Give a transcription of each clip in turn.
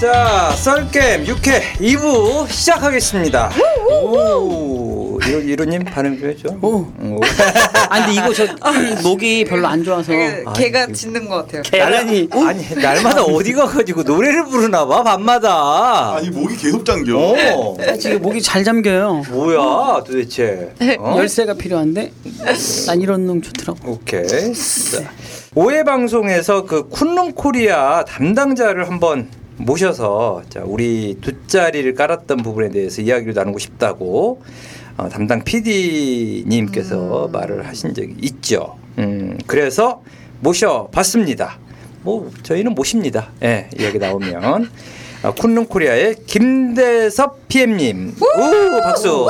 자, 썰겜 6회 2부 시작하겠습니다. 오, 이로, 이로님 반응 좀 해줘. 오. 오. 아 근데 이거 저 목이 별로 안 좋아서 그 아, 개가 그- 짖는 것 같아요. 계란이 아니, 날마다 어디 가가지고 노래를 부르나 봐, 밤마다. 아니 목이 계속 잠겨. 어. 아, 지금 목이 잘 잠겨요. 뭐야, 도대체. 어? 열쇠가 필요한데 난 이런 놈 좋더라고. 오케이. 자, 5회 방송에서 그 쿤룬 코리아 담당자를 한번 모셔서 자, 우리 돗자리를 깔았던 부분에 대해서 이야기를 나누고 싶다고 어, 담당 PD님께서 말을 하신 적이 있죠. 음, 그래서 모셔봤습니다. 뭐 저희는 모십니다. 예, 이야기 나오면. 아, 쿤룬 코리아의 김대섭 PM님. 우 박수.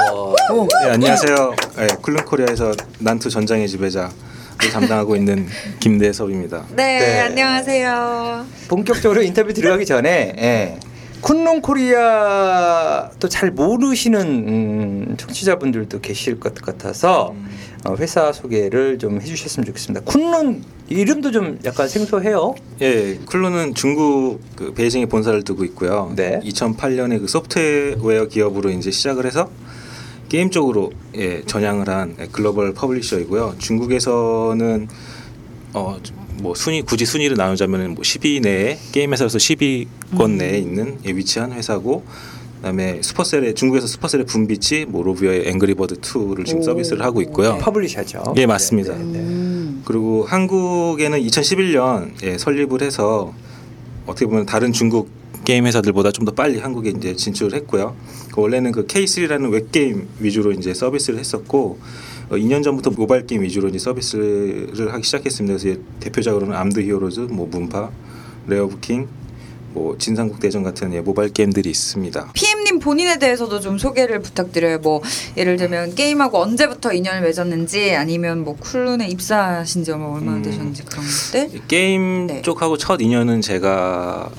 네, 안녕하세요. 네, 쿨룬코리아에서 난투 전장의 지배자를 담당하고 있는 김대섭입니다. 네, 네. 안녕하세요. 본격적으로 인터뷰 들어가기 전에 예. 쿤롱 코리아 또 잘 모르시는 음, 청취자분들도 계실 것 같아서 어, 회사 소개를 좀 해주셨으면 좋겠습니다. 쿤롱 이름도 좀 약간 생소해요. 예, 쿨룬은 중국 그 베이징에 본사를 두고 있고요. 네. 2008년에 그 소프트웨어 기업으로 이제 시작을 해서 게임 쪽으로 예, 전향을 한 글로벌 publisher이고요. 중국에서는 어 뭐 순위 굳이 순위를 나누자면은 뭐 10위 내에 게임 회사로서 10위권 내에 있는 예, 위치한 회사고 그다음에 슈퍼셀의 중국에서 슈퍼셀의 붐비치 뭐 로비오의 앵그리버드 2를 지금 서비스를 하고 있고요. publisher죠. 예, 맞습니다. 네, 네, 네. 음. 그리고 한국에는 2011년 에 설립을 해서 어떻게 보면 다른 중국 게임 회사들보다 좀 더 빨리 한국에 이제 진출을 했고요. 그 원래는 그 K3라는 웹 게임 위주로 이제 서비스를 했었고 어, 2년 전부터 모바일 게임 위주로 이제 서비스를 하기 시작했습니다. 그래서 대표적으로는 암드 히어로즈, 뭐 문파, 레어부킹, 뭐 진삼국 대전 같은 예, 모바일 게임들이 있습니다. PM님 본인에 대해서도 좀 소개를 부탁드려요. 뭐 예를 들면 게임하고 언제부터 인연을 맺었는지 아니면 뭐 쿤룬에 입사하신 지 얼마나 음. 되셨는지 그런 것들. 게임 네. 쪽하고 첫 인연은 제가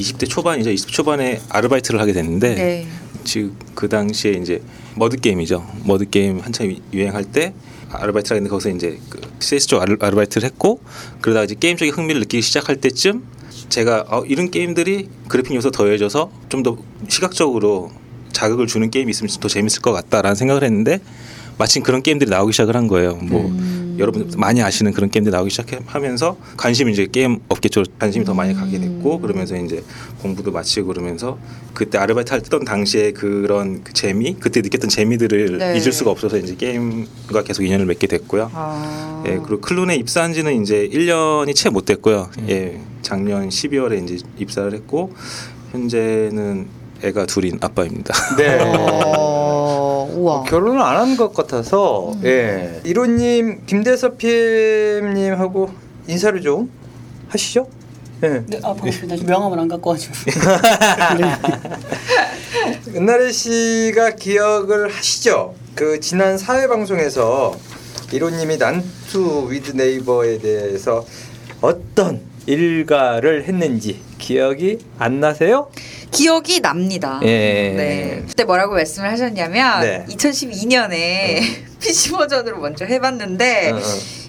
20대 초반이죠. 20대 초반에 아르바이트를 하게 됐는데 네. 지금 그 당시에 이제 MUD 게임이죠. MUD 게임 한참 유- 유행할 때 아르바이트를 했는데 거기서 이제 그 CS 쪽 아르, 아르바이트를 했고 그러다가 이제 게임 쪽에 흥미를 느끼기 시작할 때쯤 제가 어, 이런 게임들이 그래픽 요소 더해져서 좀 더 시각적으로 자극을 주는 게임이 있으면 더 재밌을 것 같다라는 생각을 했는데 마침 그런 게임들이 나오기 시작을 한 거예요. 뭐 여러분 많이 아시는 그런 게임들이 나오기 시작하면서 관심이 이제 게임 업계 쪽으로 관심이 더 많이 가게 됐고 그러면서 이제 공부도 마치고 그러면서 그때 아르바이트 했던 당시에 그런 그 재미 그때 느꼈던 재미들을 네. 잊을 수가 없어서 이제 게임과 계속 인연을 맺게 됐고요. 아. 예, 그리고 클론에 입사한 지는 이제 1년이 채 못 됐고요. 예, 작년 12월에 이제 입사를 했고 현재는 애가 둘인 아빠입니다. 네. 어, 우와. 어, 결혼을 안 한 것 같아서 예. 이론님 김대섭 PM님하고 인사를 좀 하시죠. 예. 네, 아 반갑습니다. 명함을 안 갖고 와가지고. 은나래 씨가 기억을 하시죠? 그 지난 4회 방송에서 이론님이 난투 위드 네이버에 대해서 어떤 일갈을 했는지 기억이 안 나세요? 기억이 납니다. 예. 네. 그때 뭐라고 말씀을 하셨냐면 네. 2012년에 PC 버전으로 먼저 해봤는데 어, 어.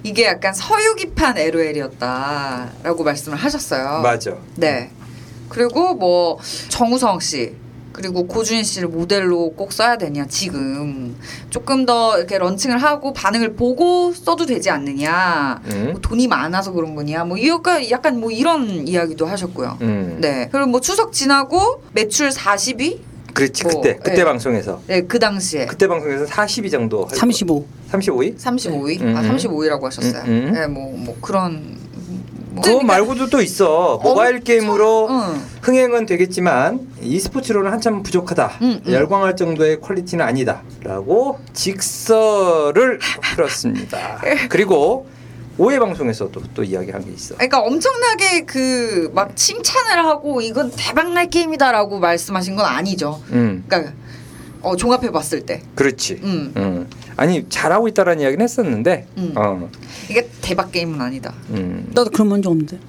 이게 약간 서유기판 LOL이었다라고 말씀을 하셨어요. 맞아. 네. 그리고 뭐 정우성 씨 그리고 고준희 씨를 모델로 꼭 써야 되냐 지금 조금 더 이렇게 런칭을 하고 반응을 보고 써도 되지 않느냐 음. 뭐 돈이 많아서 그런 거냐 뭐 약간 약간 뭐 이런 이야기도 하셨고요. 음. 네. 그리고 뭐 추석 지나고 매출 40위? 그렇지 뭐, 그때 그때 예. 방송에서 네, 그 당시에 그때 방송에서 40위 정도 할 35. 거- 35위? 35위? 음, 아, 음. 35위라고 하셨어요. 음, 음. 네, 뭐뭐 그런 뭐 그거 그러니까 말고도 또 있어 모바일 엄청- 게임으로 응. 흥행은 되겠지만 e스포츠로는 한참 부족하다. 음, 음. 열광할 정도의 퀄리티는 아니다.라고 직설을 풀었습니다. 그리고 오해 방송에서도 또 이야기한 게 있어. 그러니까 엄청나게 그 막 칭찬을 하고 이건 대박 날 게임이다라고 말씀하신 건 아니죠. 음, 그러니까 어, 종합해 봤을 때. 그렇지. 음. 음. 아니 잘하고 있다라는 이야기는 했었는데, 음. 어, 이게 대박 게임은 아니다. 음. 나도 그런 문제 없는데.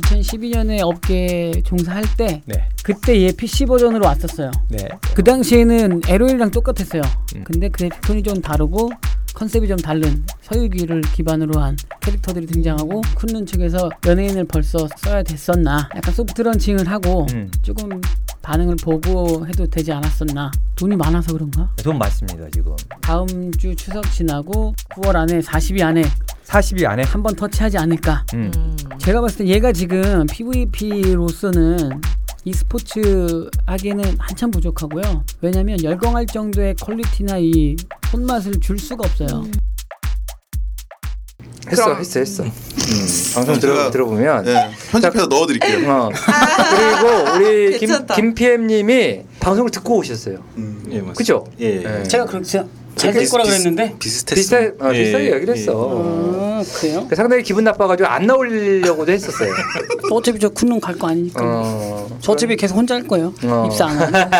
(2012년에) 업계 종사할 때 네, 그때 얘 PC 버전으로 왔었어요. 네. 그 당시에는 LOL이랑 똑같았어요. 음. 근데 그 톤이 좀 다르고 컨셉이 좀 다른 서유기를 기반으로 한 캐릭터들이 등장하고 쿤눈 측에서 연예인을 벌써 써야 됐었나 약간 소프트 런칭을 하고 음. 조금 반응을 보고 해도 되지 않았었나 돈이 많아서 그런가 돈 많습니다 지금. 다음 주 추석 지나고 9월 안에 40위 안에 40위 안에. 한 번 터치하지 않을까 음. 음. 제가 봤을 때 얘가 지금 PVP로서는 e스포츠 하기에는 한참 부족하고요. 왜냐면 열광할 정도의 퀄리티나 이 손맛을 줄 수가 없어요. 했어 그럼- 했어 했어. 음. 방송 들어 들어보면. 예, 편집해서 넣어드릴게요. 어. 그리고 우리 김 괜찮다. 김PM님이 방송을 듣고 오셨어요. 음. 예, 맞습니다. 그죠? 예. 예. 네. 제가 그렇게 잘 비슷- 될 거라 그랬는데 비슷했어. 비슷해 어, 비슷하게 이야기를 했어. 아 그래요? 상당히 기분 나빠가지고 안 나오려고도 했었어요. 어차피 저 군론 갈거 아니니까. 어. 저 어차피 계속 혼자 할 거예요. 어. 입사 안 하고.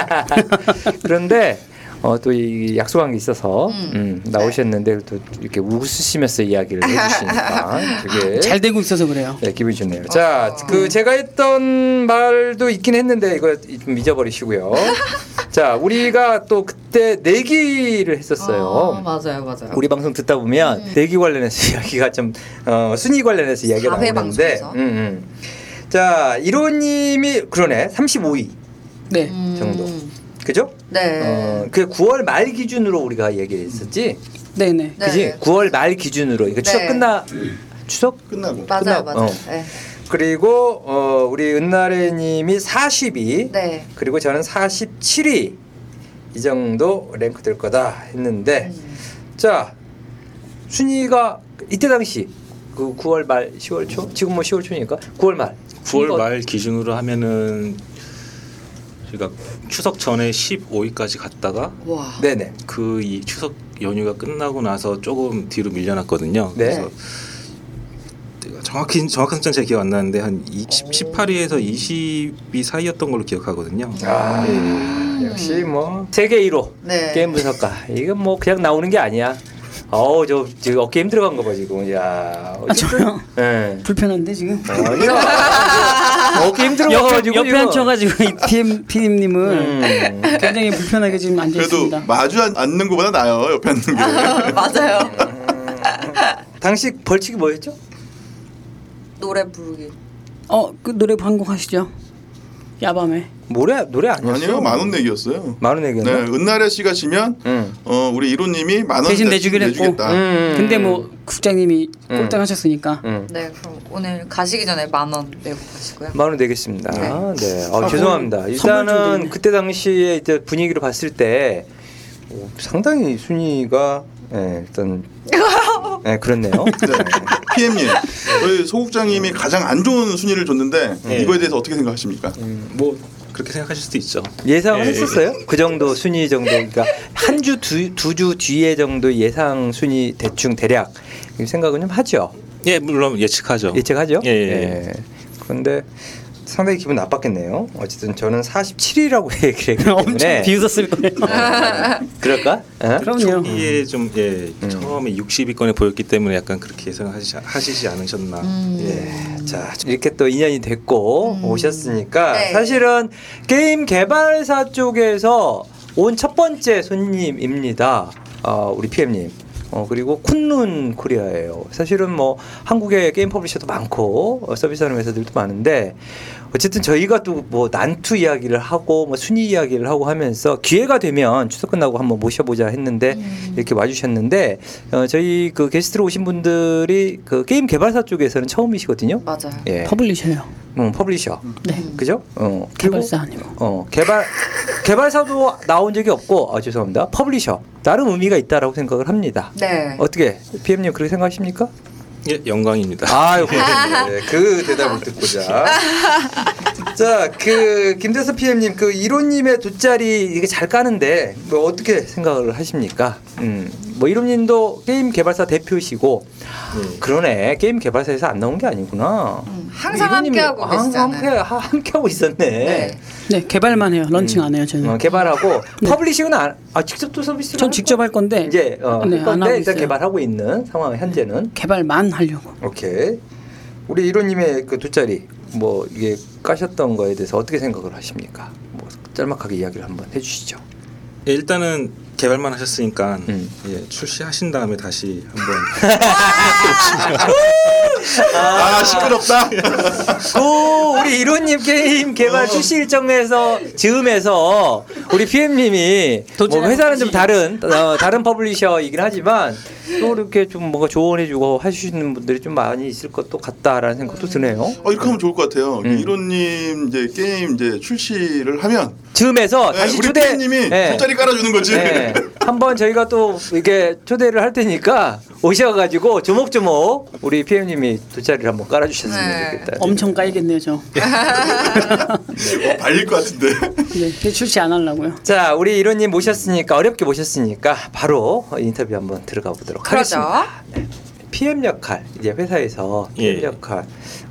그런데 어, 또 이 약속한 게 있어서 음. 음, 나오셨는데 또 이렇게 웃으시면서 이야기를 해주시니까 되게 잘 되고 있어서 그래요. 네, 기분이 좋네요. 자, 그 제가 했던 말도 있긴 했는데 이거 좀 잊어버리시고요. 자, 우리가 또 그때 내기를 했었어요. 어, 맞아요, 맞아요. 우리 방송 듣다 보면 음. 내기 관련해서 이야기가 좀 어, 순위 관련해서 이야기가 나오는데, 방송에서. 음, 음. 자 이로님이 그러네 35위 네. 음. 정도. 그죠? 네. 어, 그 9월 말 기준으로 우리가 얘기했었지. 네네. 네. 그지? 9월 말 기준으로 이거 추석 네. 끝나 추석 끝나고. 맞아요, 끝나고, 맞아요. 어. 네. 그리고 어, 우리 은나래님이 40위 네. 그리고 저는 47위 이 정도 랭크 될 거다 했는데 음. 자 순위가 이때 당시 그 9월 말 10월 초 지금 뭐 10월 초니까 9월 말 9월 순위가 말 기준으로 하면은 저희가 추석 전에 15위까지 갔다가 와. 네네 그 이 추석 연휴가 끝나고 나서 조금 뒤로 밀려났거든요. 네. 그래서 정확히 정확한 숫자는 제가 기억 안 나는데 한 20, 18위에서 20위 사이였던 걸로 기억하거든요. 아 음. 역시 뭐 세계 1호 네. 게임 분석가 이건 뭐 그냥 나오는 게 아니야 어우 저 지금 어깨 힘 들어간 거봐 지금 야 아 저요? 예. 불편한데 지금? 아니야 어깨 힘 들어가가지고 옆에. 앉혀가지고 이 PM PD님은 음. 굉장히 불편하게 지금 앉아 그래도 있습니다. 마주 앉- 앉는 것보다 나아요. 옆에 앉는 게. 맞아요. 당시 벌칙이 뭐였죠? 노래 부르기. 어 그 노래 한 곡 하시죠. 야밤에. 노래 노래 아니었어? 아니요, 만원 내기였어요. 만원 네, 내기였나? 은나래 씨가 지면 응. 어 우리 이로님이 만원 대신 내주기로 했고. 내주겠다. 음. 근데 뭐 국장님이 음. 꼴등하셨으니까 응. 네, 그럼 오늘 가시기 전에 만 원 내고 가시고요. 만 원 내겠습니다. 네. 네. 어, 아, 죄송합니다. 좀 일단은. 그때 당시에 이제 분위기를 봤을 때 오, 상당히 순위가 예, 일단 예, 그렇네요. 네. PM님, 저희 소국장님이 가장 안 좋은 순위를 줬는데 네. 이거에 대해서 어떻게 생각하십니까? 음, 뭐 그렇게 생각하실 수도 있죠. 예상을 예, 했었어요? 그 정도 순위 정도 그러니까 한 주두주 뒤에 정도 예상 순위 대충 대략 이 생각은 좀 하죠. 예, 물론 예측하죠. 예측하죠. 예, 예. 그런데 상당히 기분 나빴겠네요. 어쨌든 저는 47위라고 얘기를 했기 엄청 때문에 비웃었을 거예요. 그럴까? 어? 그럼요. 초기에 좀 예, 음. 처음에 60위권에 보였기 때문에 약간 그렇게 예상하시지 하시지 않으셨나. 음. 예, 자 이렇게 또 인연이 됐고 음. 오셨으니까 네. 사실은 게임 개발사 쪽에서 온 첫 번째 손님입니다. 어, 우리 PM님. 어, 그리고 쿤룬 코리아예요. 사실은 뭐 한국에 게임 publisher도 많고 어, 서비스하는 회사들도 많은데 어쨌든 저희가 또 뭐 난투 이야기를 하고 뭐 순위 이야기를 하고 하면서 기회가 되면 추석 끝나고 한번 모셔보자 했는데 음. 이렇게 와주셨는데 어, 저희 그 게스트로 오신 분들이 그 게임 개발사 쪽에서는 처음이시거든요. 맞아요. 예, publisher요. 음, publisher, 네. 그죠? 어, 개발사 아니고. 어, 개발 개발사도 나온 적이 없고, 아 죄송합니다. publisher 나름 의미가 있다라고 생각을 합니다. 네. 어떻게 PM님 그렇게 생각하십니까? 예, 영광입니다. 아유, 네, 그 대답을 듣고자. 자, 그 김대섭 PM님, 그 이론님의 돗자리 이게 잘 까는데 뭐 어떻게 생각을 하십니까? 음, 뭐 이론님도 게임 개발사 대표시고 예. 그러네 게임 개발사에서 안 나온 게 아니구나. 음, 항상 이론님이 함께 하고 항상. 함께, 하- 함께 하고 있었네. 네. 네 개발만 해요. 런칭 안 해요 저는. 어, 개발하고 네. publishing은 안, 아 직접 또 서비스를 전할 직접 거- 할 건데 이제 어, 네, 건데 하고 일단. 개발하고 있는 상황 현재는 개발만 하려고. 오케이. 우리 이론님의 그 돗자리 뭐 이게 까셨던 거에 대해서 어떻게 생각을 하십니까? 뭐 짤막하게 이야기를 한번 해주시죠. 예, 일단은 개발만 하셨으니까 음. 예, 출시하신 다음에 다시 한번 아 시끄럽다. 그 우리 이론님 게임 개발 출시 일정에서 즈음에서 우리 PM님이 뭐 회사는 좀. 다른 어, 다른 publisher이긴 하지만 또 이렇게 좀 뭔가 조언해주고 해주시는 분들이 좀 많이 있을 것도 같다라는 생각도 드네요. 어 이렇게 하면 좋을 것 같아요. 음. 이론님 이제 게임 이제 출시를 하면 즈음에서 네, 다시 우리 초대 PM님이 네. 돗자리 깔아주는 거지. 네. 한번 저희가 또 이게 초대를 할 테니까 오셔가지고 조목조목 우리 PM님이 돗자리를 한번 깔아주셨으면 네. 좋겠다. 엄청 깔겠네요 저. 어, 발릴 것 같은데. 네, 이제 출시 안 하려고요. 자, 우리 이론님 모셨으니까 어렵게 모셨으니까 바로 인터뷰 한번 들어가 보도록 그러죠. 하겠습니다. 네. PM 역할 이제 회사에서 PM 예. 역할 좀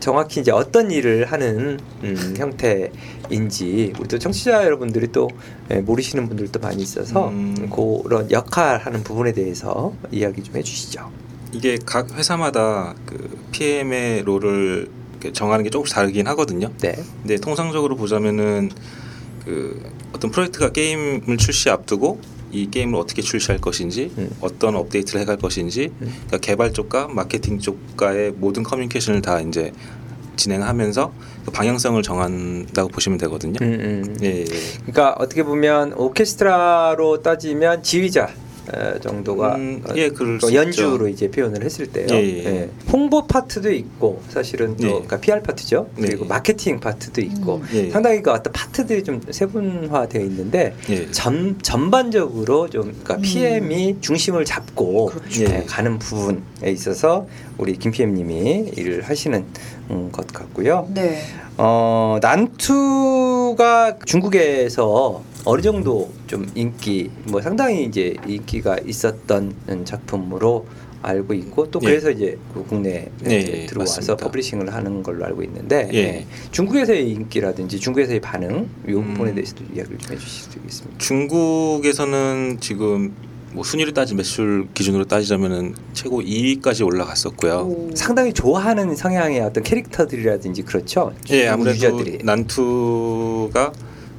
정확히 이제 어떤 일을 하는 음, 형태인지 우리 또 청취자 여러분들이 또 예, 모르시는 분들도 많이 있어서 음. 그런 역할 하는 부분에 대해서 이야기 좀 해주시죠. 이게 각 회사마다 그 PM의 롤을 정하는 게 조금씩 다르긴 하거든요. 네. 근데 통상적으로 보자면은 그 어떤 프로젝트가 게임을 출시 앞두고 이 게임을 어떻게 출시할 것인지 음. 어떤 업데이트를 해갈 것인지 음. 그러니까 개발 쪽과 마케팅 쪽과의 모든 커뮤니케이션을 다 이제 진행하면서 그 방향성을 정한다고 보시면 되거든요. 음, 음. 예, 예. 그러니까 어떻게 보면 오케스트라로 따지면 지휘자 어, 정도가 음, 어, 예, 그럴 그수 연주로 있죠. 이제 표현을 했을 때요. 예, 예. 예. 홍보 파트도 있고 사실은 또 예. 그러니까 PR 파트죠. 네. 그리고 마케팅 파트도 있고 예. 상당히 그 어떤 파트들이 좀 세분화되어 있는데 예. 전 전반적으로 좀 그러니까 PM이 중심을 잡고 그렇죠. 예, 예. 가는 부분에 있어서 우리 김 PM님이 일을 하시는 음, 것 같고요. 네. 어 난투가 중국에서 어느 정도 좀 인기 뭐 상당히 이제 인기가 있었던 작품으로 알고 있고 또 예. 그래서 이제 그 국내에 예, 이제 예, 들어와서 맞습니다. publishing을 하는 걸로 알고 있는데 예. 예. 중국에서의 인기라든지 중국에서의 반응 이 음. 부분에 대해서도 이야기를 좀 해주실 수 있겠습니까? 중국에서는 지금 뭐 순위를 따진 매출 기준으로 따지자면은 최고 2위까지 올라갔었고요. 오. 상당히 좋아하는 성향의 어떤 캐릭터들이라든지 그렇죠. 예, 아무래도 user들이. 난투가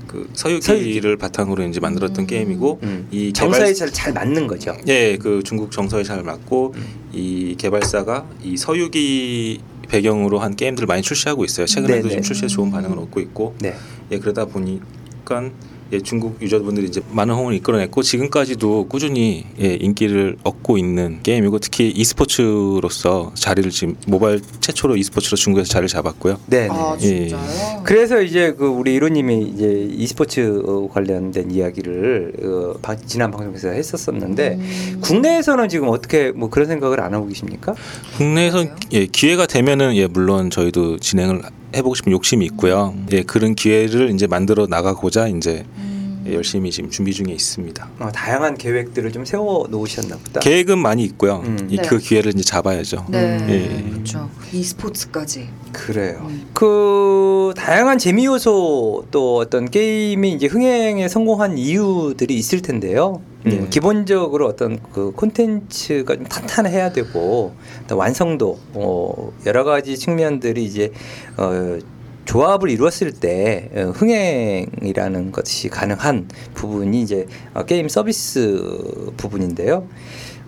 그 서유기를 서유기. 바탕으로 이제 만들었던 음. 게임이고 음. 이 정서에 개발- 잘, 잘 맞는 거죠. 예, 그 중국 정서에 잘 맞고 음. 이 개발사가 이 서유기 배경으로 한 게임들을 많이 출시하고 있어요. 최근에도 네네. 지금 출시에 좋은 반응을 얻고 있고 네. 예 그러다 보니까 예, 중국 유저분들이 이제 많은 호응을 이끌어냈고 지금까지도 꾸준히 예, 인기를 얻고 있는 게임이고 특히 e스포츠로서 자리를 지금 모바일 최초로 e스포츠로 중국에서 자리를 잡았고요. 네. 아 예. 진짜요? 그래서 이제 그 우리 이로님이 이제 e스포츠 어, 관련된 이야기를 어, 방- 지난 방송에서 했었었는데 음. 국내에서는 지금 어떻게 뭐 그런 생각을 안 하고 계십니까? 국내에서? 예, 기회가 되면은 예, 물론 저희도 진행을 해보고 싶은 욕심이 있고요. 예, 그런 기회를 이제 만들어 나가고자 이제 음. 예, 열심히 지금 준비 중에 있습니다. 어, 다양한 계획들을 좀 세워 놓으셨나 보다. 계획은 많이 있고요. 음. 이 네. 그 기회를 이제 잡아야죠. 네. 예. 그렇죠. e스포츠까지. 그래요. 음. 그 다양한 재미 요소 또 어떤 게임이 이제 흥행에 성공한 이유들이 있을 텐데요. 음, 네. 기본적으로 어떤 그 콘텐츠가 좀 탄탄해야 되고 또 완성도 어, 여러 가지 측면들이 이제 어, 조합을 이루었을 때 어, 흥행이라는 것이 가능한 부분이 이제 어, 게임 서비스 부분인데요.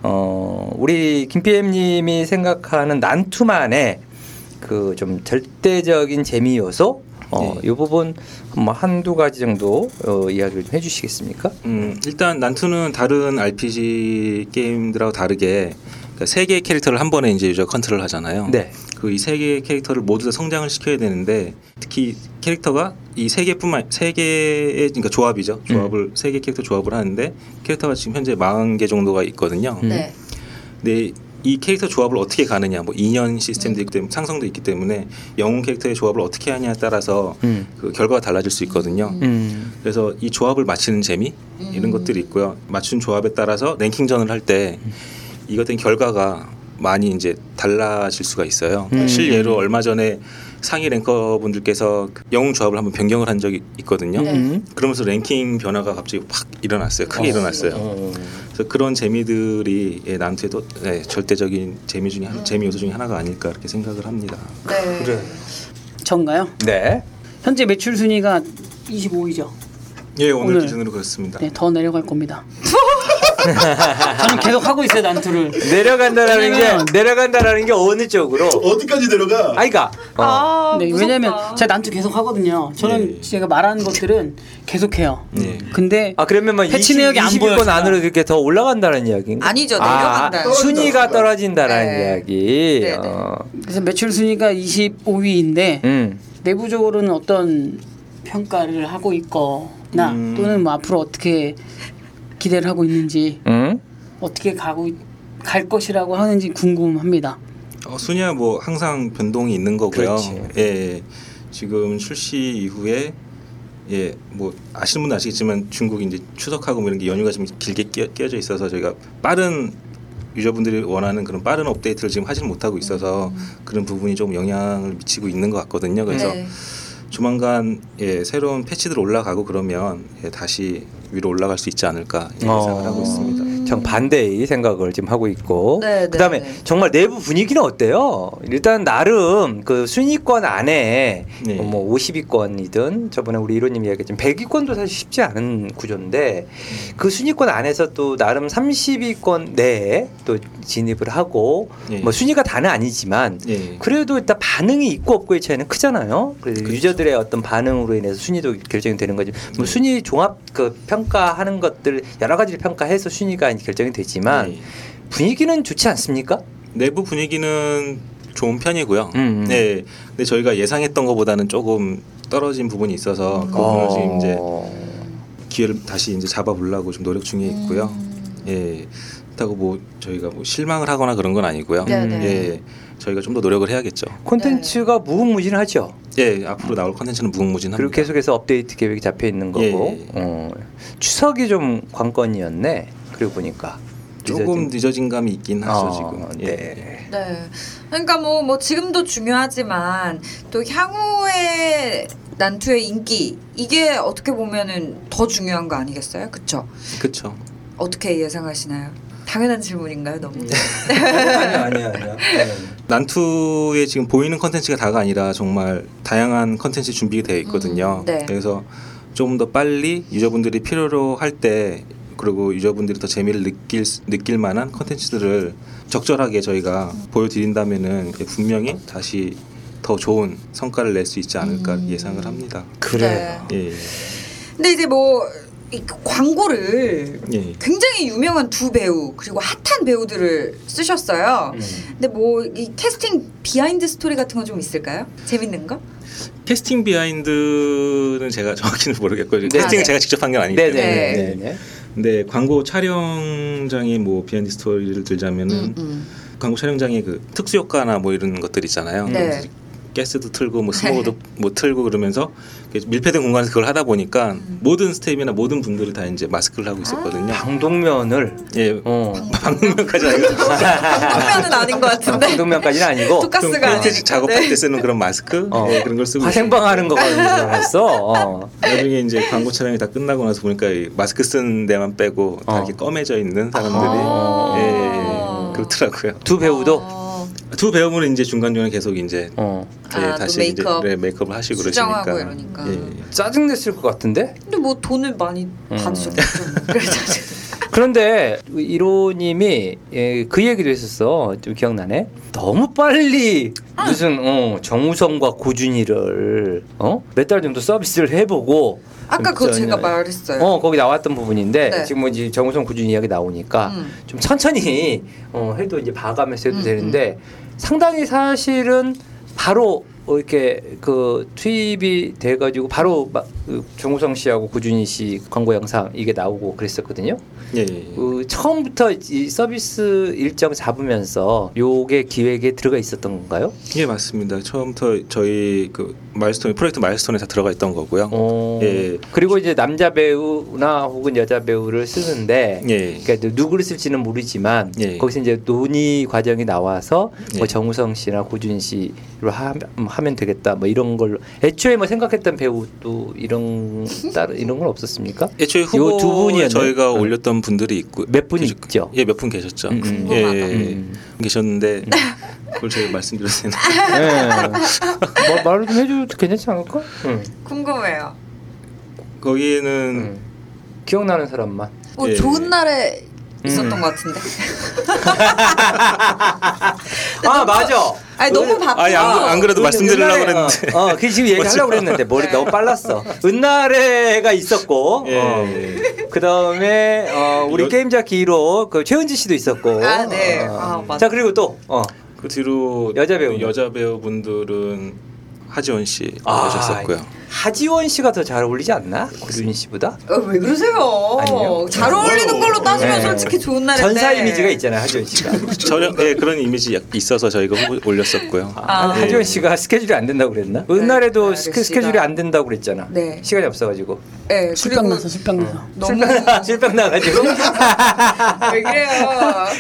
어, 우리 김PM님이 생각하는 난투만의 그 좀 절대적인 재미 요소 어, 네. 이 부분 뭐 한두 가지 정도 어, 이야기를 좀 해주시겠습니까? 음, 일단 난투는 다른 RPG 게임들하고 다르게 그러니까 세 개의 캐릭터를 한 번에 이제 user 컨트롤 하잖아요. 네. 그 이 세 개의 캐릭터를 모두 다 성장을 시켜야 되는데 특히 캐릭터가 이 세 개뿐만 세 개의 그러니까 조합이죠. 조합을 세개 캐릭터 조합을 하는데 캐릭터가 지금 현재 40개 정도가 있거든요. 음. 네. 근데 이 캐릭터 조합을 어떻게 가느냐, 뭐 2년 시스템도 있기 때문에 상성도 있기 때문에 영웅 캐릭터의 조합을 어떻게 하냐에 따라서 음. 그 결과가 달라질 수 있거든요. 음. 그래서 이 조합을 맞히는 재미 이런 것들이 있고요. 맞춘 조합에 따라서 랭킹전을 할 때 이것 된 결과가 많이 이제 달라질 수가 있어요. 음. 실예로 얼마 전에 상위 랭커 분들께서 그 영웅 조합을 한번 변경을 한 적이 있거든요. 네. 음. 그러면서 랭킹 변화가 갑자기 확 일어났어요. 크게 일어났어요. 어. 그래서 그런 재미들이 예, 나한테도 네, 절대적인 재미 중에 한, 재미 요소 중에 하나가 아닐까 그렇게 생각을 합니다. 네. 그래. 전가요? 네. 현재 매출 순위가 25위죠. 예 오늘, 오늘. 기준으로 그렇습니다. 네, 더 내려갈 겁니다. 저는 계속 하고 있어요 난투를. 내려간다라는 왜냐면- 게 내려간다라는 게 어느 쪽으로? 어디까지 내려가? 아이가. 어. 아, 네, 무섭다. 왜냐면 제가 난투 계속 하거든요. 저는 예. 제가 말하는 것들은 계속해요. 예. 근데 아 그러면 뭐 패치 20, 내역이 안 보여요, 20위권 제가. 안으로 이렇게 더 올라간다는 이야기인가? 아니죠, 아, 내려간다. 순위가 떨어진다는 네. 이야기. 네, 네. 어. 그래서 매출 순위가 25위인데 음. 내부적으로는 어떤 평가를 하고 있거나 음. 또는 뭐 앞으로 어떻게 기대를 하고 있는지 음. 어떻게 가고 있- 갈 것이라고 하는지 궁금합니다. 어, 순위야 뭐 항상 변동이 있는 거고요. 그렇지. 예, 지금 출시 이후에 예, 뭐 아시는 분은 아시겠지만 중국이 이제 추석하고 뭐 이런 게 연휴가 좀 길게 끼어, 끼어져 있어서 저희가 빠른 유저분들이 원하는 그런 빠른 업데이트를 지금 하지는 못하고 있어서 그런 부분이 좀 영향을 미치고 있는 것 같거든요. 그래서 네. 조만간 예, 새로운 패치들 올라가고 그러면 예, 다시 위로 올라갈 수 있지 않을까 예, 어. 예상을 하고 있습니다. 정 반대의 생각을 지금 하고 있고 네, 네, 그다음에 네. 정말 내부 분위기는 어때요? 일단 나름 그 순위권 안에 네. 뭐 50위권이든 저번에 우리 이로님 이야기했지만 100위권도 사실 쉽지 않은 구조인데 그 순위권 안에서 또 나름 30위권 내에 또 진입을 하고 예. 뭐 순위가 다는 아니지만 예. 그래도 일단 반응이 있고 없고의 차이는 크잖아요. 그래서 그렇죠. 유저들의 어떤 반응으로 인해서 순위도 결정이 되는 거지. 뭐 순위 종합 그 평 가하는 것들 여러 가지를 평가해서 순위가 결정이 되지만 예. 분위기는 좋지 않습니까? 내부 분위기는 좋은 편이고요. 음, 음. 네. 근데 저희가 예상했던 것보다는 조금 떨어진 부분이 있어서 그 부분을 지금 이제 어. 기회를 다시 이제 잡아보려고 좀 노력 중에 있고요. 음. 예. 그렇다고 뭐 저희가 뭐 실망을 하거나 그런 건 아니고요. 네, 네. 예. 저희가 좀 더 노력을 해야겠죠. 콘텐츠가 무궁무진하죠. 예. 앞으로 나올 컨텐츠는 무궁무진합니다. 그리고 계속해서 업데이트 계획이 잡혀 있는 거고 예, 예. 어. 추석이 좀 관건이었네. 그리고 보니까 조금 늦어진- 늦어진 감이 있긴 하죠 어, 지금. 예. 네. 네. 그러니까 뭐, 뭐 지금도 중요하지만 또 향후의 난투의 인기 이게 어떻게 보면은 더 중요한 거 아니겠어요? 그쵸? 그렇죠. 어떻게 예상하시나요? 당연한 질문인가요, 너무? 네. 아니야 아니야 아니야. 난투에 지금 보이는 컨텐츠가 다가 아니라 정말 다양한 컨텐츠 준비가 되어 있거든요. 음, 네. 그래서 조금 더 빨리 user분들이 필요로 할 때 그리고 user분들이 더 재미를 느낄 수- 느낄 만한 컨텐츠들을 적절하게 저희가 보여드린다면은 분명히 다시 더 좋은 성과를 낼 수 있지 않을까 음. 예상을 합니다. 그래요. 예. 근데 이제 뭐 이 광고를 예. 굉장히 유명한 두 배우 그리고 핫한 배우들을 쓰셨어요. 음. 근데 뭐 이 캐스팅 behind 스토리 같은 거 좀 있을까요? 재밌는 거? 캐스팅 behind는 제가 정확히는 모르겠고요. 캐스팅은 네. 제가 직접 한건 아니기 네네. 때문에. 네. 네. 근데 광고 촬영장의 뭐 behind 스토리를 들자면은 음, 음. 광고 촬영장에 그 특수 효과나 뭐 이런 것들 있잖아요. 네. 가스도 틀고 뭐 스모그도 뭐 틀고 그러면서 밀폐된 공간에서 그걸 하다 보니까 음. 모든 스텝이나 모든 분들이 다 이제 마스크를 하고 있었거든요. 방독면을 예. 어. 방금까지 아니고 방독면은 아닌 것 같은데. 방독면까지는 아니고 독가스가 아니니까. 작업할 네. 때 쓰는 그런 마스크 어. 예, 그런 걸 쓰고 화생방 하는 거 같은 줄 알았어. 어. 나중에 이제 광고 촬영이 다 끝나고 나서 보니까 이 마스크 쓴 데만 빼고 다 어. 이렇게 검해져 있는 사람들이 아. 예, 예, 그렇더라고요. 두 배우도 어. 두 배우분은 이제 중간 중간에 계속 이제 어. 예, 아, 또 다시 메이크업. 이제 네, 메이크업을 하시고 그러시니까 이러니까. 예, 예. 짜증 냈을 것 같은데. 근데 뭐 돈을 많이 음. 받으셨죠. 그래서 그런데 이로님이 예, 그 얘기도 했었어. 좀 기억나네. 너무 빨리 무슨 어, 정우성과 고준이를 어? 몇 달 정도 서비스를 해보고 아까 그거 좀 제가 말했어요. 어 거기 나왔던 부분인데 네. 지금 뭐 이제 정우성 고준이 이야기 나오니까 음. 좀 천천히 어, 해도 이제 봐가면서 해도 음, 되는데 상당히 사실은 바로 어, 이렇게 그 투입이 돼가지고 바로 막, 그 정우성 씨하고 고준희 씨 광고 영상 이게 나오고 그랬었거든요. 예, 예. 그 처음부터 이 서비스 일정 잡으면서 요게 기획에 들어가 있었던 건가요? 예 맞습니다. 처음부터 저희 그 마일스톤 프로젝트 마일스톤에 다 들어가 있던 거고요. 어. 예. 그리고 이제 남자 배우나 혹은 여자 배우를 쓰는데 예. 그러니까 누구를 쓸지는 모르지만 예. 거기서 이제 논의 과정이 나와서 뭐 예. 정우성 씨나 고준 씨로 하, 하면 되겠다 뭐 이런 걸로 애초에 뭐 생각했던 배우도 이런 따로 이런 건 없었습니까? 애초에 후보 분이었네. 저희가 네. 올렸던 분들이 있고 몇 분이 계셨- 있죠. 예, 몇 분 계셨죠. 음, 음. 예, 궁금하다. 음. 계셨는데 그걸 제가 되나? 네. 뭐, 말을 좀 해줘도 괜찮지 않을까? 응. 궁금해요. 거기에는 음. 기억나는 사람만. 뭐 예. 좋은 날에 있었던 음. 것 같은데. 아 맞아. 아니 너무 바빠. 아니, 안, 안 그래도 말씀드리려고 그랬는데 어, 어, 그 지금 얘기하려고 그랬는데 머리 너무 빨랐어. 은나래가 있었고, 예, 어, 예. 그 다음에 어, 우리 여- 게임자키 1호 그 최은지 씨도 있었고. 아, 네. 어. 아, 맞아. 자 그리고 또 어. 그 뒤로 여자 배우는? 여자 배우분들은 하지원 씨 아, 오셨었고요. 하지원 씨가 더 잘 어울리지 않나? 고준 씨보다? 어, 왜 그러세요? 아니요. 잘 어울리는 걸로 따지면 네. 솔직히 좋은 날인데. 전사 이미지가 있잖아요, 하지원 씨가. 전혀 예, 그런 이미지 약- 있어서 저희가 후보 올렸었고요. 아, 아. 하지원 씨가 스케줄이 안 된다고 그랬나? 은날에도 네, 스케. 스케줄이 안 된다고 그랬잖아. 네. 시간이 없어가지고. 네, 술병 나서 술병 나서. 너무 실패, 실패 나가지고. 왜 그래요?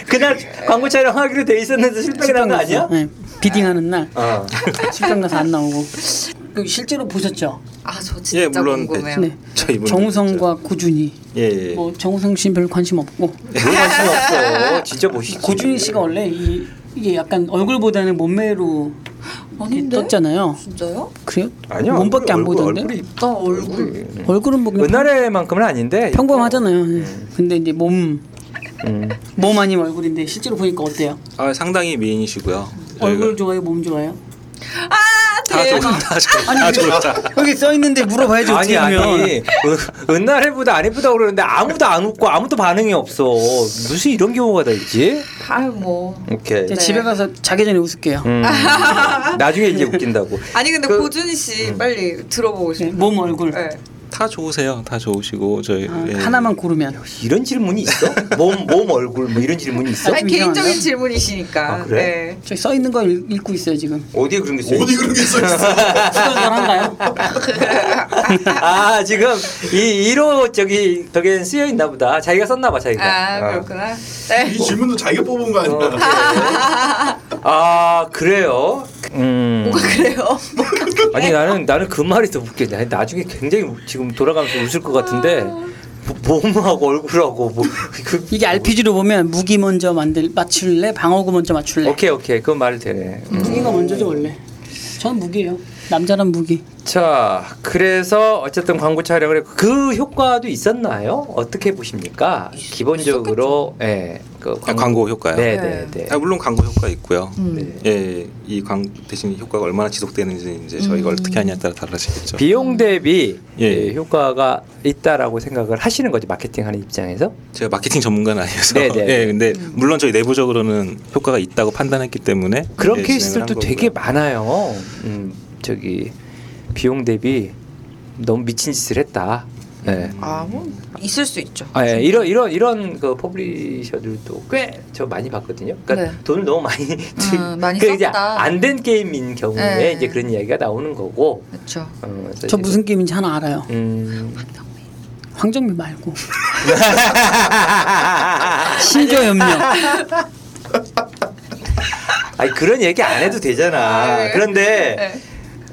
그날 광고 촬영하기로 돼 있었는데 실패 난거 아니야? 네. 비딩하는 날 어. 술병 나서 안 나오고. 그 실제로 보셨죠? 아, 저 진짜 예, 물론 궁금해요. 네. 정우성과 고준이. 예, 예. 뭐 정우성 씨는 별 관심 없고 별 관심 없어. 진짜 멋있지. 고준희 씨가 원래 이 이게 약간 얼굴보다는 몸매로 아닌데? 떴잖아요. 진짜요? 그래요? 아니야. 몸밖에 안 얼굴, 보이던데. 얼굴이 나 얼굴. 얼굴은 뭐 은나래만큼은 아닌데. 평범하잖아요. 네. 근데 이제 몸, 음. 몸 아니면 얼굴인데 실제로 보니까 어때요? 아, 상당히 미인이시고요. 얼굴 좋아요, 몸 좋아요? 아, 다 좋, 대박. 다 좋, 다 좋다. 여기 써 있는데 물어봐야지 아니 어떻게 아니. 은- 은나래보다 안 예쁘다 고 그러는데 아무도 안 웃고 아무도 반응이 없어 무슨 이런 경우가 다 있지? 아유 뭐. 오케이 이제 네. 집에 가서 자기 전에 웃을게요. 음, 나중에 이제 웃긴다고 아니 근데 그- 고준희 씨 빨리 들어보고 네, 싶어요. 몸 얼굴 네. 다 좋으세요. 다 좋으시고 저희 아, 예. 하나만 고르면 이런 질문이 있어? 몸, 몸 얼굴 뭐 이런 질문이 있어? 아니 좀 개인적인? 질문이시니까. 아, 그래? 네. 저기 써 있는 거 읽, 읽고 있어요 지금. 어디에 그런 게 있어요? 어디 그런 게 써 있어? 수건한가요? 아 지금 이 1호 저기 저기 쓰여 있나 보다 자기가 썼나 봐 자기가 아 어. 그렇구나. 네. 이 질문도 자기가 뽑은 거 아니야? 어. 아 그래요? 음. 뭐가 그래요? 아니 나는 나는 그 말이 더 웃겨. 나 나중에 굉장히 우- 지금 돌아가면서 웃을 것 같은데 뭐- 몸하고 얼굴하고 뭐 그, 이게 RPG로 보면 무기 먼저 만들 맞출래, 방어구 먼저 맞출래. 오케이 오케이 그건 말이 되네. 음. 무기가 먼저죠 원래. 전 무기예요. 남자란 무기. 자 그래서 어쨌든 광고 촬영을 했고 그 효과도 있었나요? 어떻게 보십니까? 기본적으로 예. 그 아, 광고 효과요. 네네네. 네. 아, 물론 광고 효과 있고요. 음. 예, 이 광 대신 효과가 얼마나 지속되는지 이제 저희가 음. 어떻게 하냐에 따라 달라지겠죠. 비용 대비 예. 예, 효과가 있다라고 생각을 하시는 거죠 마케팅하는 입장에서. 제가 마케팅 전문가는 아니어서 네 네. 예, 근데 물론 저희 내부적으로는 효과가 있다고 판단했기 때문에 그런 예, 케이스들도 되게. 많아요. 음, 저기 비용 대비 너무 미친 짓을 했다. 네. 아뭐 있을 수 있죠. 아, 예, 이런 이런 이런 그 publisher들도 꽤 저 많이 봤거든요. 그러니까 네. 돈을 너무 많이 음, 많이 그 썼다. 안된 게임인 경우에 네. 이제 그런 이야기가 나오는 거고. 그렇죠. 어, 저 무슨 게임인지 하나 알아요. 음. 황정민 말고 신조연명. 아니 그런 얘기 안 해도 되잖아. 아, 네. 그런데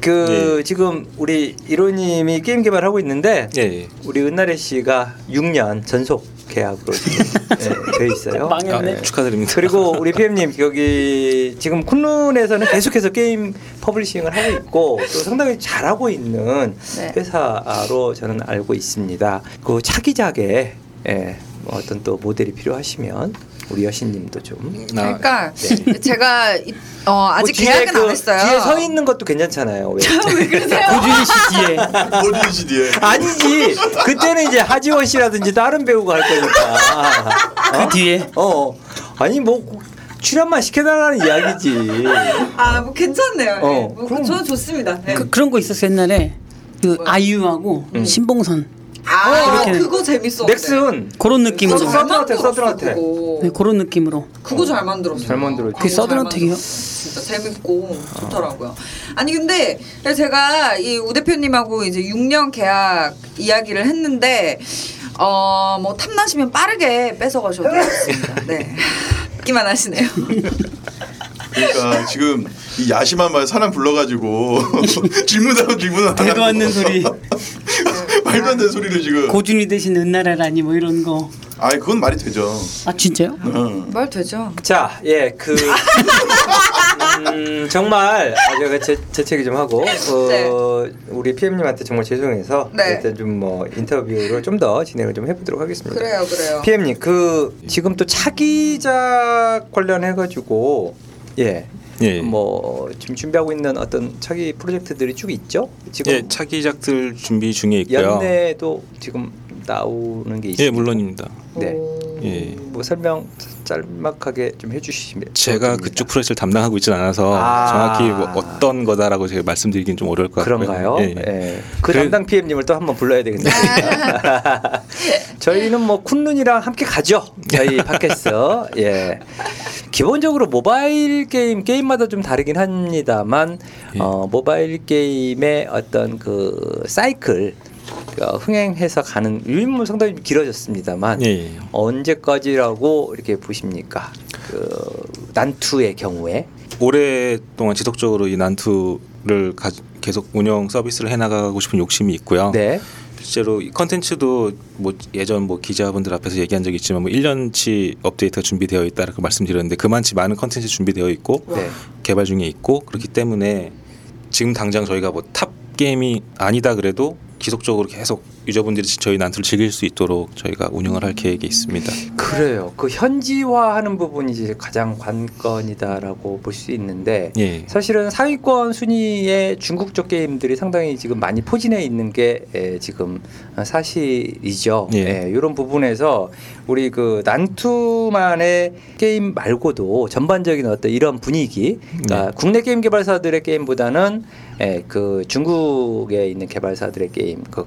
네. 그 지금 우리 이로님이 게임 개발하고 있는데 예, 예. 우리 은나래 씨가 6년 전속 계약으로 네, 돼 있어요. 망했네. 아, 축하드립니다. 그리고 우리 PM님 여기 지금 쿤룬에서는 계속해서 게임 publishing을 하고 있고 또 상당히 잘하고 있는 네. 회사로 저는 알고 있습니다. 그 차기작에 예, 뭐 어떤 또 모델이 필요하시면 우리 여신님도 좀 나- 그러니까 네. 제가 이- 어, 아직 뭐 뒤에 계약은 그 안 했어요. 뒤에 서 있는 것도 괜찮잖아요. 왜? 왜 그러세요? 고준희 씨 뒤에 어디 시디에? 아니지. 그때는 이제 하지원 씨라든지 다른 배우가 할 거니까. 그 뒤에 어. 아니 뭐 출연만 시켜달라는 이야기지. 아, 뭐 괜찮네요. 어, 네. 뭐 그럼. 저는 좋습니다. 네. 그, 그런 거 있었어 옛날에 그 뭐야? 아이유하고 음. 신봉선 아, 이렇게 그거 재밌어. 넥슨 그런 느낌으로 그거 서든 잘 어택, 서든 만들었어, 어택. 그거. 네, 그런 느낌으로 그거 잘 만들었어요. 잘 만들었죠. 광고 그게 잘 서든 어택이요? 만들었어. 진짜 재밌고 좋더라고요. 아니 근데 제가 이 우 대표님하고 이제 6년 계약 이야기를 했는데 어 뭐 탐나시면 빠르게 뺏어 가셔도 좋습니다. 네. 기만 하시네요. 그러니까 지금 이 야심한 말 사람 불러가지고 질문하고 질문 안 대도 않는 소리 네. 말도 안 되는 소리를 지금. 고준이 대신 은나라라니 뭐 이런 거. 아 그건 말이 되죠. 아 진짜요? 어. 말 되죠. 자, 예, 그 음, 정말 아, 제가 재, 재채기 좀 하고 어, 네. 우리 PM님한테 정말 죄송해서 네. 일단 좀 뭐 인터뷰를 좀 더 진행을 좀 해보도록 하겠습니다. 그래요, 그래요. PM님 그 지금 또 차기작 관련해 가지고 예. 예. 뭐 지금 준비하고 있는 어떤 차기 프로젝트들이 쭉 있죠. 지금 예, 차기작들 준비 중에 있고요. 연내도 지금 나오는 게 있어요. 예, 물론입니다. 네. 오. 예. 뭐 설명 짤막하게 좀 해주시면 제가 좋겠습니다. 그쪽 프로젝트를 담당하고 있지는 않아서 아. 정확히 뭐 어떤 거다라고 제가 말씀드리긴 좀 어려울 것 같고요. 그런가요? 예, 예. 예. 그 그래- 담당 PM님을 또 한번 불러야 되겠네요. 저희는 뭐 쿤눈이랑 함께 가죠. 저희 팟캐스트. 예. 기본적으로 모바일 게임 게임마다 좀 다르긴 합니다만 예. 어, 모바일 게임의 어떤 그 사이클 그 흥행해서 가는 유인물 상당히 좀 길어졌습니다만 예, 예. 언제까지라고 이렇게 보십니까? 그 난투의 경우에 오랫동안 지속적으로 이 난투를 가, 계속 운영 서비스를 해나가고 싶은 욕심이 있고요. 네. 실제로 이 컨텐츠도 뭐 예전 뭐 기자분들 앞에서 얘기한 적이 있지만 뭐 1년치 업데이트가 준비되어 있다라고 말씀드렸는데 그만치 많은 컨텐츠 준비되어 있고 네. 개발 중에 있고 그렇기 때문에 지금 당장 저희가 뭐 top 게임이 아니다 그래도 지속적으로 계속 user분들이 저희 난투를 즐길 수 있도록 저희가 운영을 할 계획이 있습니다. 그래요. 그 현지화하는 부분이 이제 가장 관건이다라고 볼 수 있는데 예. 사실은 상위권 순위의 중국 쪽 게임들이 상당히 지금 많이 포진해 있는 게 에, 지금 사실이죠. 예. 이런 부분에서 우리 그 난투만의 게임 말고도 전반적인 어떤 이런 분위기, 그러니까 네. 국내 게임 개발사들의 게임보다는 에, 그 중국에 있는 개발사들의 게임, 그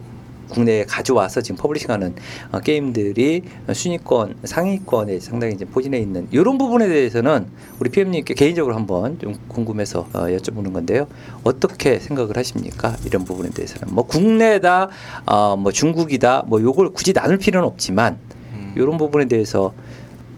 국내에 가져와서 지금 publishing하는 어, 게임들이 순위권, 상위권에 상당히 이제 포진해 있는 이런 부분에 대해서는 우리 PM님께 개인적으로 한번 좀 궁금해서 어, 여쭤보는 건데요. 어떻게 생각을 하십니까? 이런 부분에 대해서는 뭐 국내다, 어, 뭐 중국이다, 뭐 요걸 굳이 나눌 필요는 없지만 음. 이런 부분에 대해서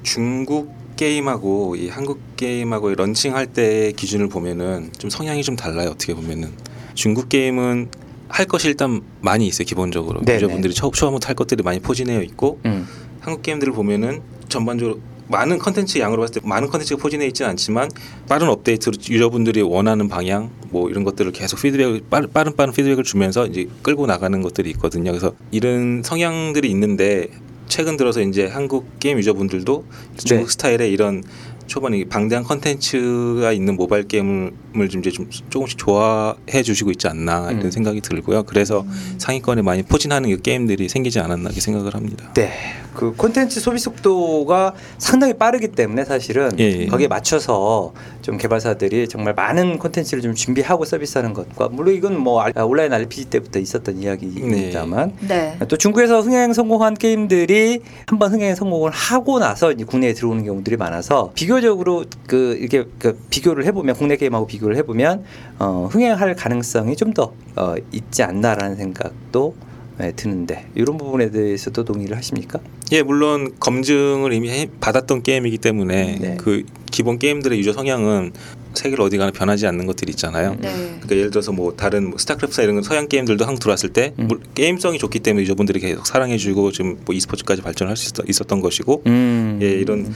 중국 게임하고 이 한국 게임하고 launching할 때 기준을 보면은 좀 성향이 좀 달라요. 어떻게 보면은 중국 게임은 할 것이 일단 많이 있어요. 기본적으로 네네. user분들이 처, 처음부터 할 것들이 많이 포진해 있고 음, 한국 게임들을 보면은 전반적으로 많은 컨텐츠 양으로 봤을 때 많은 컨텐츠가 포진해 있지는 않지만 빠른 업데이트로 유저분들이 원하는 방향 뭐 이런 것들을 계속 피드백 빠른 빠른 빠른 피드백을 주면서 이제 끌고 나가는 것들이 있거든요. 그래서 이런 성향들이 있는데 최근 들어서 이제 한국 게임 유저분들도 중국 네. 스타일의 이런 초반에 이 방대한 컨텐츠가 있는 모바일 게임을 좀 이제 좀 조금씩 좋아해 주시고 있지 않나 이런 음. 생각이 들고요. 그래서 상위권에 많이 포진하는 이 게임들이 생기지 않았나 이렇게 생각을 합니다. 네. 그 콘텐츠 소비 속도가 상당히 빠르기 때문에 사실은 예, 예. 거기에 맞춰서 좀 개발사들이 정말 많은 콘텐츠를 좀 준비하고 서비스하는 것과 물론 이건 뭐 알- 온라인 RPG 때부터 있었던 이야기입니다만 네. 또 중국에서 흥행 성공한 게임들이 한번 흥행 성공을 하고 나서 이제 국내에 들어오는 경우들이 많아서 비교적으로 그 이렇게 그 비교를 해보면 국내 게임하고 비교를 해보면 어, 흥행할 가능성이 좀 더 어, 있지 않나라는 생각도 예, 드는데 이런 부분에 대해서도 동의를 하십니까? 예, 물론 검증을 이미 해- 받았던 게임이기 때문에 네. 그 기본 게임들의 유저 성향은 세계를 어디 가나 변하지 않는 것들이 있잖아요. 네. 그러니까 예를 들어서 뭐 다른 뭐 스타크래프트나 이런 건 서양 게임들도 한국 들어왔을 때 음. 물- 게임성이 좋기 때문에 유저분들이 계속 사랑해주고 지금 뭐 e스포츠까지 발전할 수 있었, 있었던 것이고 음. 예 이런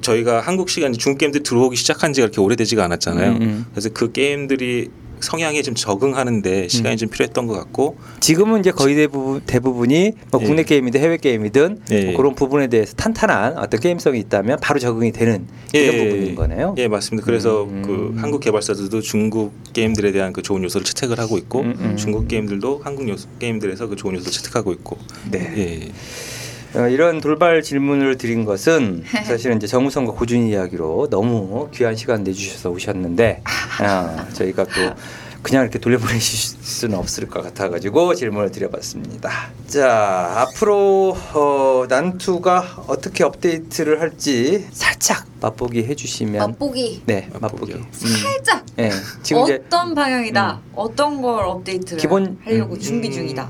저희가 한국 시간 중국 게임들이 들어오기 시작한 지가 그렇게 오래되지가 않았잖아요. 음, 음. 그래서 그 게임들이 성향에 좀 적응하는데 시간이 음. 좀 필요했던 것 같고 지금은 이제 거의 대부분 대부분이 뭐 예. 국내 게임이든 해외 게임이든 예. 뭐 그런 부분에 대해서 탄탄한 어떤 게임성이 있다면 바로 적응이 되는 이런 예. 부분인 거네요. 예 맞습니다. 그래서 음. 그 한국 개발사들도 중국 게임들에 대한 그 좋은 요소를 채택을 하고 있고 음, 음. 중국 게임들도 한국 요소, 게임들에서 그 좋은 요소를 채택하고 있고 네. 예. 어, 이런 돌발 질문을 드린 것은 사실은 이제 정우성과 고준 이야기로 너무 귀한 시간 내주셔서 오셨는데 어, 저희가 또 그냥 이렇게 돌려보내실 수는 없을 것 같아가지고 질문을 드려봤습니다. 자 앞으로 어, 난투가 어떻게 업데이트를 할지 살짝 맛보기 해주시면 맛보기 네 맛보기. 음. 살짝 네 지금 이제 어떤 방향이다. 어떤 걸 업데이트를 기본- 하려고 음. 준비 중이다.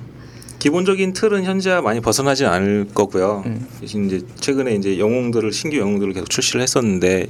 기본적인 틀은 현재와 많이 벗어나지 않을 거고요. 음. 대신 이제 최근에 이제 영웅들을 신규 영웅들을 계속 출시를 했었는데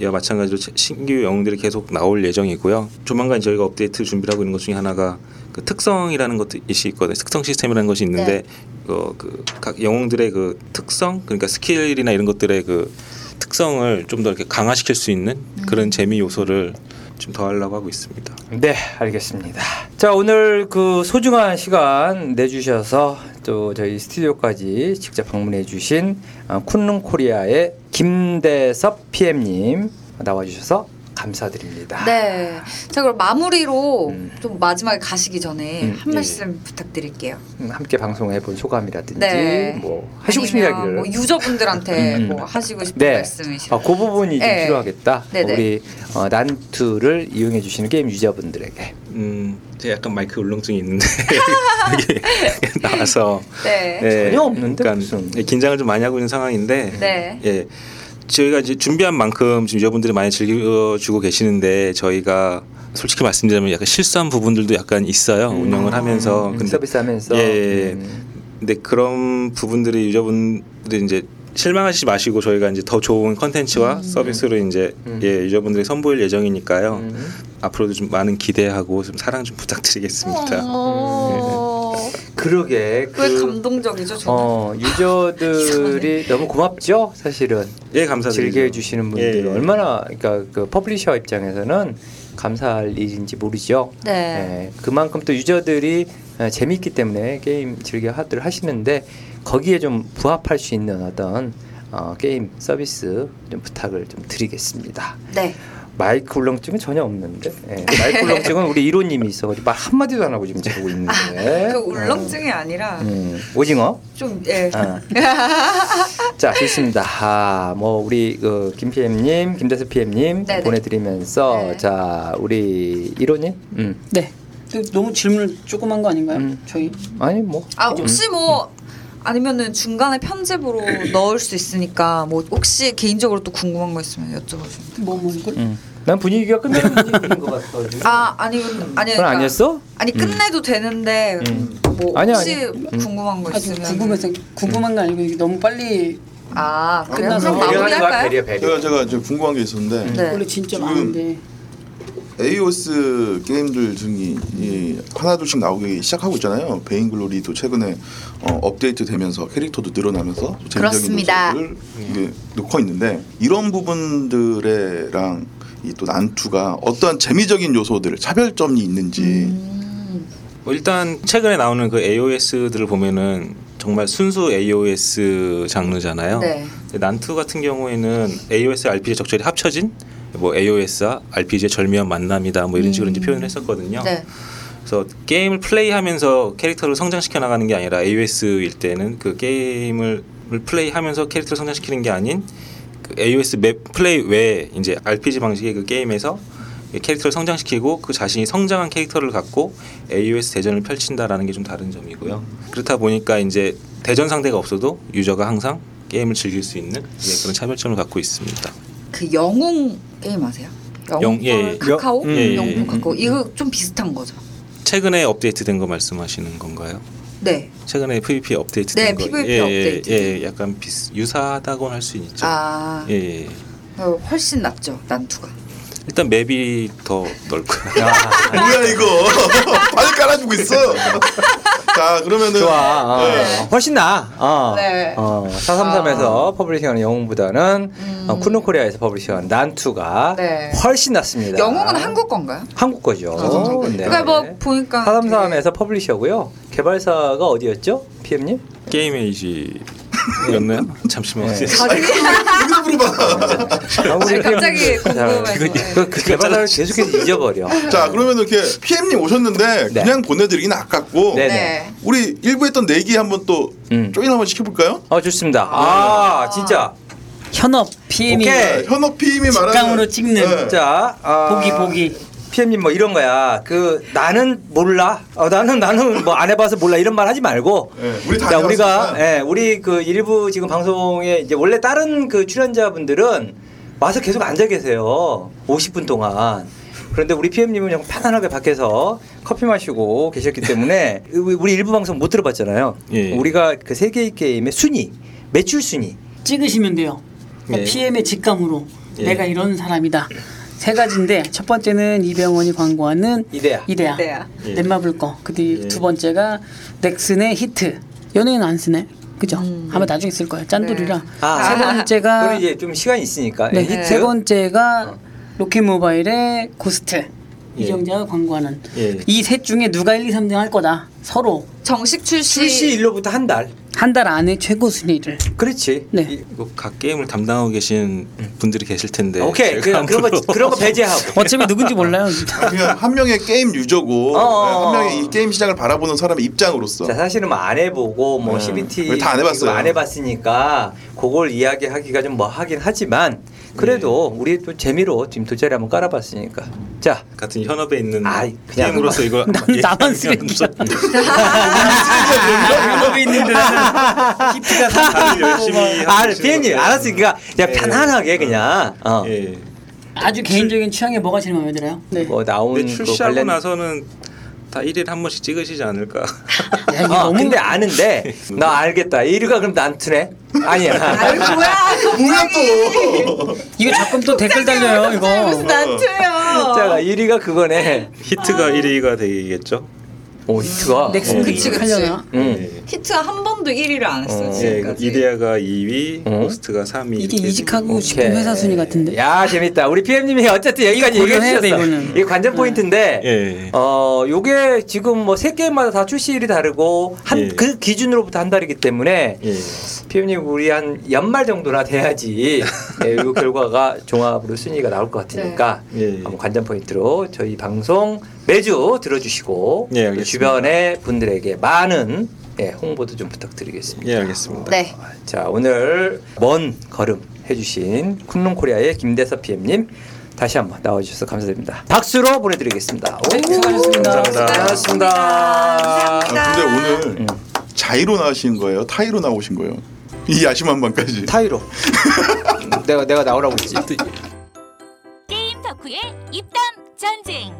이와 마찬가지로 채- 신규 영웅들이 계속 나올 예정이고요. 조만간 저희가 업데이트 준비를 하고 있는 것 중에 하나가 그 특성이라는 것이 있거든요. 특성 시스템이라는 것이 있는데 어, 그각 영웅들의 그 특성 그러니까 스킬이나 이런 것들의 그 특성을 좀 더 이렇게 강화시킬 수 있는 그런 재미 요소를 좀 더 하려고 하고 있습니다. 네, 알겠습니다. 자, 오늘 그 소중한 시간 내주셔서 또 저희 스튜디오까지 직접 방문해 주신 어, 쿤룬 코리아의 김대섭 PM님 나와주셔서 감사드립니다. 네. 자 그럼 마무리로 음. 좀 마지막에 가시기 전에 음, 한 예. 말씀 부탁드릴게요. 음, 함께 방송해 본 소감이라든지 네. 뭐 하시고 싶은 이야기를 뭐 유저분들한테 음. 뭐 하시고 싶은 네. 말씀이시라면. 아, 그 부분이 좀 네. 필요하겠다. 네네. 우리 어, 난투를 이용해 주시는 게임 유저분들에게. 음, 제가 약간 마이크 울렁증이 있는데 여기 나와서 네. 예, 전혀 없는데 그러니까 무슨. 예, 긴장을 좀 많이 하고 있는 상황인데 네. 예. 저희가 이제 준비한 만큼 지금 유저분들이 많이 즐겨주고 계시는데 저희가 솔직히 말씀드리면 약간 실수한 부분들도 약간 있어요 운영을 하면서 음, 서비스하면서. 예. 음. 근데 그런 부분들이 유저분들이 이제 실망하시지 마시고 저희가 이제 더 좋은 컨텐츠와 서비스로 이제 음. 예 유저분들이 선보일 예정이니까요 음. 앞으로도 좀 많은 기대하고 좀 사랑 좀 부탁드리겠습니다. 어... 그러게. 왜 그, 감동적이죠, 저는? 어 유저들이 너무 고맙죠 사실은 예 감사드립니다. 즐겨 주시는 분들 예, 예. 얼마나 그러니까 그 publisher 입장에서는 감사할 일인지 모르죠. 네. 예, 그만큼 또 유저들이 어, 재밌기 때문에 게임 즐겨 하들 하시는데 거기에 좀 부합할 수 있는 어떤 어, 게임 서비스 좀 부탁을 좀 드리겠습니다. 네. 마이크 울렁증은 전혀 없는데 예, 마이크 울렁증은 우리 이론님이 있어가지고 말 한마디도 안 하고 지금 자고 있는데 그 울렁증이 아니라 음, 오징어 좀 예. 아. 자 좋습니다. 아, 뭐 우리 그 김PM님, 김대수 PM님 네네. 보내드리면서 네. 자 우리 이론님, 음. 네. 그 너무 질문 조그만 거 아닌가요? 음. 저희 아니 뭐아 혹시 뭐 아니면은 중간에 편집으로 넣을 수 있으니까 뭐 혹시 개인적으로 또 궁금한 거 있으면 여쭤보시면. 뭐 먹을? 음. 난 분위기가 끝나는 분위기인 것 같아. 아 아니 아니 그건 아니었어? 아니 끝내도 되는데 음. 뭐 아니야, 혹시 아니야. 음. 궁금한 거 있으면 궁금해서 궁금한 거 아니고 이게 너무 빨리 아? 끝나서 거야 마무리할까요? 배려 배려. 제가 제가 좀 궁금한 게 있었는데 네. 원래 진짜 많은데 에이오스 게임들 등이 이 하나둘씩 나오기 시작하고 있잖아요. 베인 글로리도 최근에 어, 업데이트 되면서 캐릭터도 늘어나면서 재미적인 그렇습니다. 요소를 이게 넣고 있는데 이런 부분들에랑 이 또 난투가 어떤 재미적인 요소들 차별점이 있는지 음. 뭐 일단 최근에 나오는 그 AOS들을 보면은 정말 순수 AOS 장르잖아요. 네. 난투 같은 경우에는 AOS, RPG 적절히 합쳐진 뭐 AOS와 RPG의 절묘한 만남이다 뭐 이런 식으로 이제 표현을 했었거든요. 네. 그래서 게임을 플레이하면서 캐릭터를 성장시켜 나가는 게 아니라 AOS일 때는 그 게임을 플레이하면서 캐릭터를 성장시키는 게 아닌 그 AOS 맵 플레이 외에 이제 RPG 방식의 그 게임에서 캐릭터를 성장시키고 그 자신이 성장한 캐릭터를 갖고 AOS 대전을 펼친다라는 게 좀 다른 점이고요. 그렇다 보니까 이제 대전 상대가 없어도 유저가 항상 게임을 즐길 수 있는 예, 그런 차별점을 갖고 있습니다. 그 영웅 게임 아세요? 영웅 영- 예, 예. 카카오 영- 예, 예, 영웅 예. 카카오 이거 좀 비슷한 거죠. 최근에 업데이트된 거 말씀하시는 건가요? 네. 최근에 PVP 업데이트된 네, 거. PVP 예, 업데이트. 예, 예, 약간 비슷 유사하다고 할 수 있죠. 아 예, 예. 어, 훨씬 낫죠 난투가. 일단 맵이 더 넓고요. 뭐야 이거 발 깔아주고 있어. 자 그러면은 좋아. 어. 네. 훨씬 나. 어. 네. 어. 433에서 publishing하는 영웅보다는 음. 어, 쿤룬코리아에서 publishing하는 난투가 네. 훨씬 낫습니다. 영웅은 한국 건가요? 한국 거죠. 아, 한국 네. 그러니까 뭐 보니까 433에서 publisher고요. 개발사가 어디였죠? PM님? 게임 에이지 였나요? 잠시만. 네. 여기서 물어봐. 아, 아니, 갑자기. 궁금해서. 자, 그, 그 개발사를 계속해서 잊어버려. 자 그러면 이렇게 PM님 오셨는데 네. 그냥 보내드리긴 아깝고 네. 네. 우리 일부 했던 내기 한번 또 음. join 한번 시켜볼까요? 어 좋습니다. 아 진짜. 현업 PM이 오케이. 네, 현업 PM이 말하는 직감으로 찍는 네. 자 아, 보기 보기 PM님 뭐 이런 거야. 그 나는 몰라. 어, 나는 나는 뭐 안 해봐서 몰라 이런 말 하지 말고. 네, 우리 다 자 우리가. 예, 우리 그 일부 지금 방송에 이제 원래 다른 그 출연자분들은 와서 계속 앉아 계세요. 50분 동안. 그런데 우리 PM님은 그냥 편안하게 밖에서 커피 마시고 계셨기 때문에 우리 일부 방송 못 들어봤잖아요. 예. 우리가 그 세계의 게임의 순위, 매출 순위. 찍으시면 돼요. 예. PM의 직감으로 예. 내가 이런 사람이다. 세 가지인데 첫 번째는 이병헌이 광고하는. 이데아, 이데아. 예. 넷마블 거. 그뒤 예. 두 번째가 넥슨의 히트. 연예인 안 쓰네. 그죠? 음. 아마 나중에 쓸 거예요. 짠돌이라. 아. 세 번째가 그럼 이제 좀 시간이 있으니까. 네, 예, 히트. 세 번째가 로켓 모바일의 고스트 예. 이정재가 광고하는 예. 이셋 중에 누가 1, 2, 3등 할 거다. 서로 정식 출시, 출시 일로부터 한 달. 한 달 안에 최고 순위를. 그렇지. 네. 이- 이거 각 게임을 담당하고 계신 분들이 계실 텐데 오케이. 그냥 그런 거 그런 거 배제하고. 어차피 누군지 몰라요. 그냥 한 명의 게임 유저고 어, 어, 네, 한 어. 명의 이 게임 시장을 바라보는 사람의 입장으로서 자 사실은 뭐 안 해보고 뭐 네. CBT 다 안 해봤어요. 안 해봤으니까 그걸 이야기하기가 좀 뭐 하긴 하지만 그래도 네. 우리 또 재미로 지금 돗자리 한번 깔아봤으니까 자 같은 현업에 있는 그냥 게임으로서 이거 난 나만 쓰레기야. 현업에 있는데 히트가 다들 열심히 아, 건데. 알았으니까 그냥 네. 편안하게 그냥 어. 예. 아주 개인적인 취향에 뭐가 제일 마음에 들어요? 네. 뭐 나온 근데 그 출시하고 관련 나서는 다 1일에 한 번씩 찍으시지 않을까? 야, 이거 어, 너무 근데 아는데. 나 알겠다. 1위가 그럼 난 투네? 아니야. 아유 뭐야. 뭐야 또. 이거 자꾸 또 댓글 달려요 이거. 무슨 난투예요. 자가 1위가 그거네. 히트가 1위가 되겠죠? 오 히트가? 넥슨 어. 그치, 그치. 하려나? 응. 예. 히트가 한 번도 1위를 안 했어요 어. 예, 지금까지 이데아가 2위, 어? 고스트가 3위. 이게 이직하고 싶은 회사 순위 같은데. 야 재밌다. 우리 PM님이 어쨌든 여기까지 얘기해 주셨어. 이거는. 이게 관전 포인트인데. 예. 어 요게 지금 뭐 세 게임마다 다 출시일이 다르고 한 예. 그 기준으로부터 한 달이기 때문에 예. PM님 우리 한 연말 정도나 돼야지 예, 이 결과가 종합으로 순위가 나올 것 같으니까 네. 예. 한번 관전 포인트로 저희 방송 매주 들어주시고 예, 또 알겠습니다. 주변의 분들에게 많은 예, 홍보도 좀 부탁드리겠습니다. 예, 알겠습니다. 네 자 오늘 먼 걸음 해주신 쿤롱코리아의 김대섭 PM님 다시 한번 나와주셔서 감사드립니다. 박수로 보내드리겠습니다. 네, 수고하셨습니다. 감사합니다. 고맙습니다. 아, 근데 오늘 음. 자이로 나오신 거예요 타이로 나오신 거예요 이 야심한 밤까지 타이로 내가 내가 나오라고 했지. 게임 덕후의 입담 전쟁.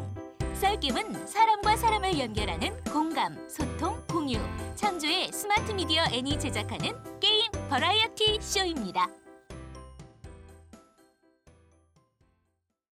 썰김은 사람과 사람을 연결하는 공감, 소통, 공유. 창조의 스마트 미디어 애니 제작하는 게임 버라이어티 쇼입니다.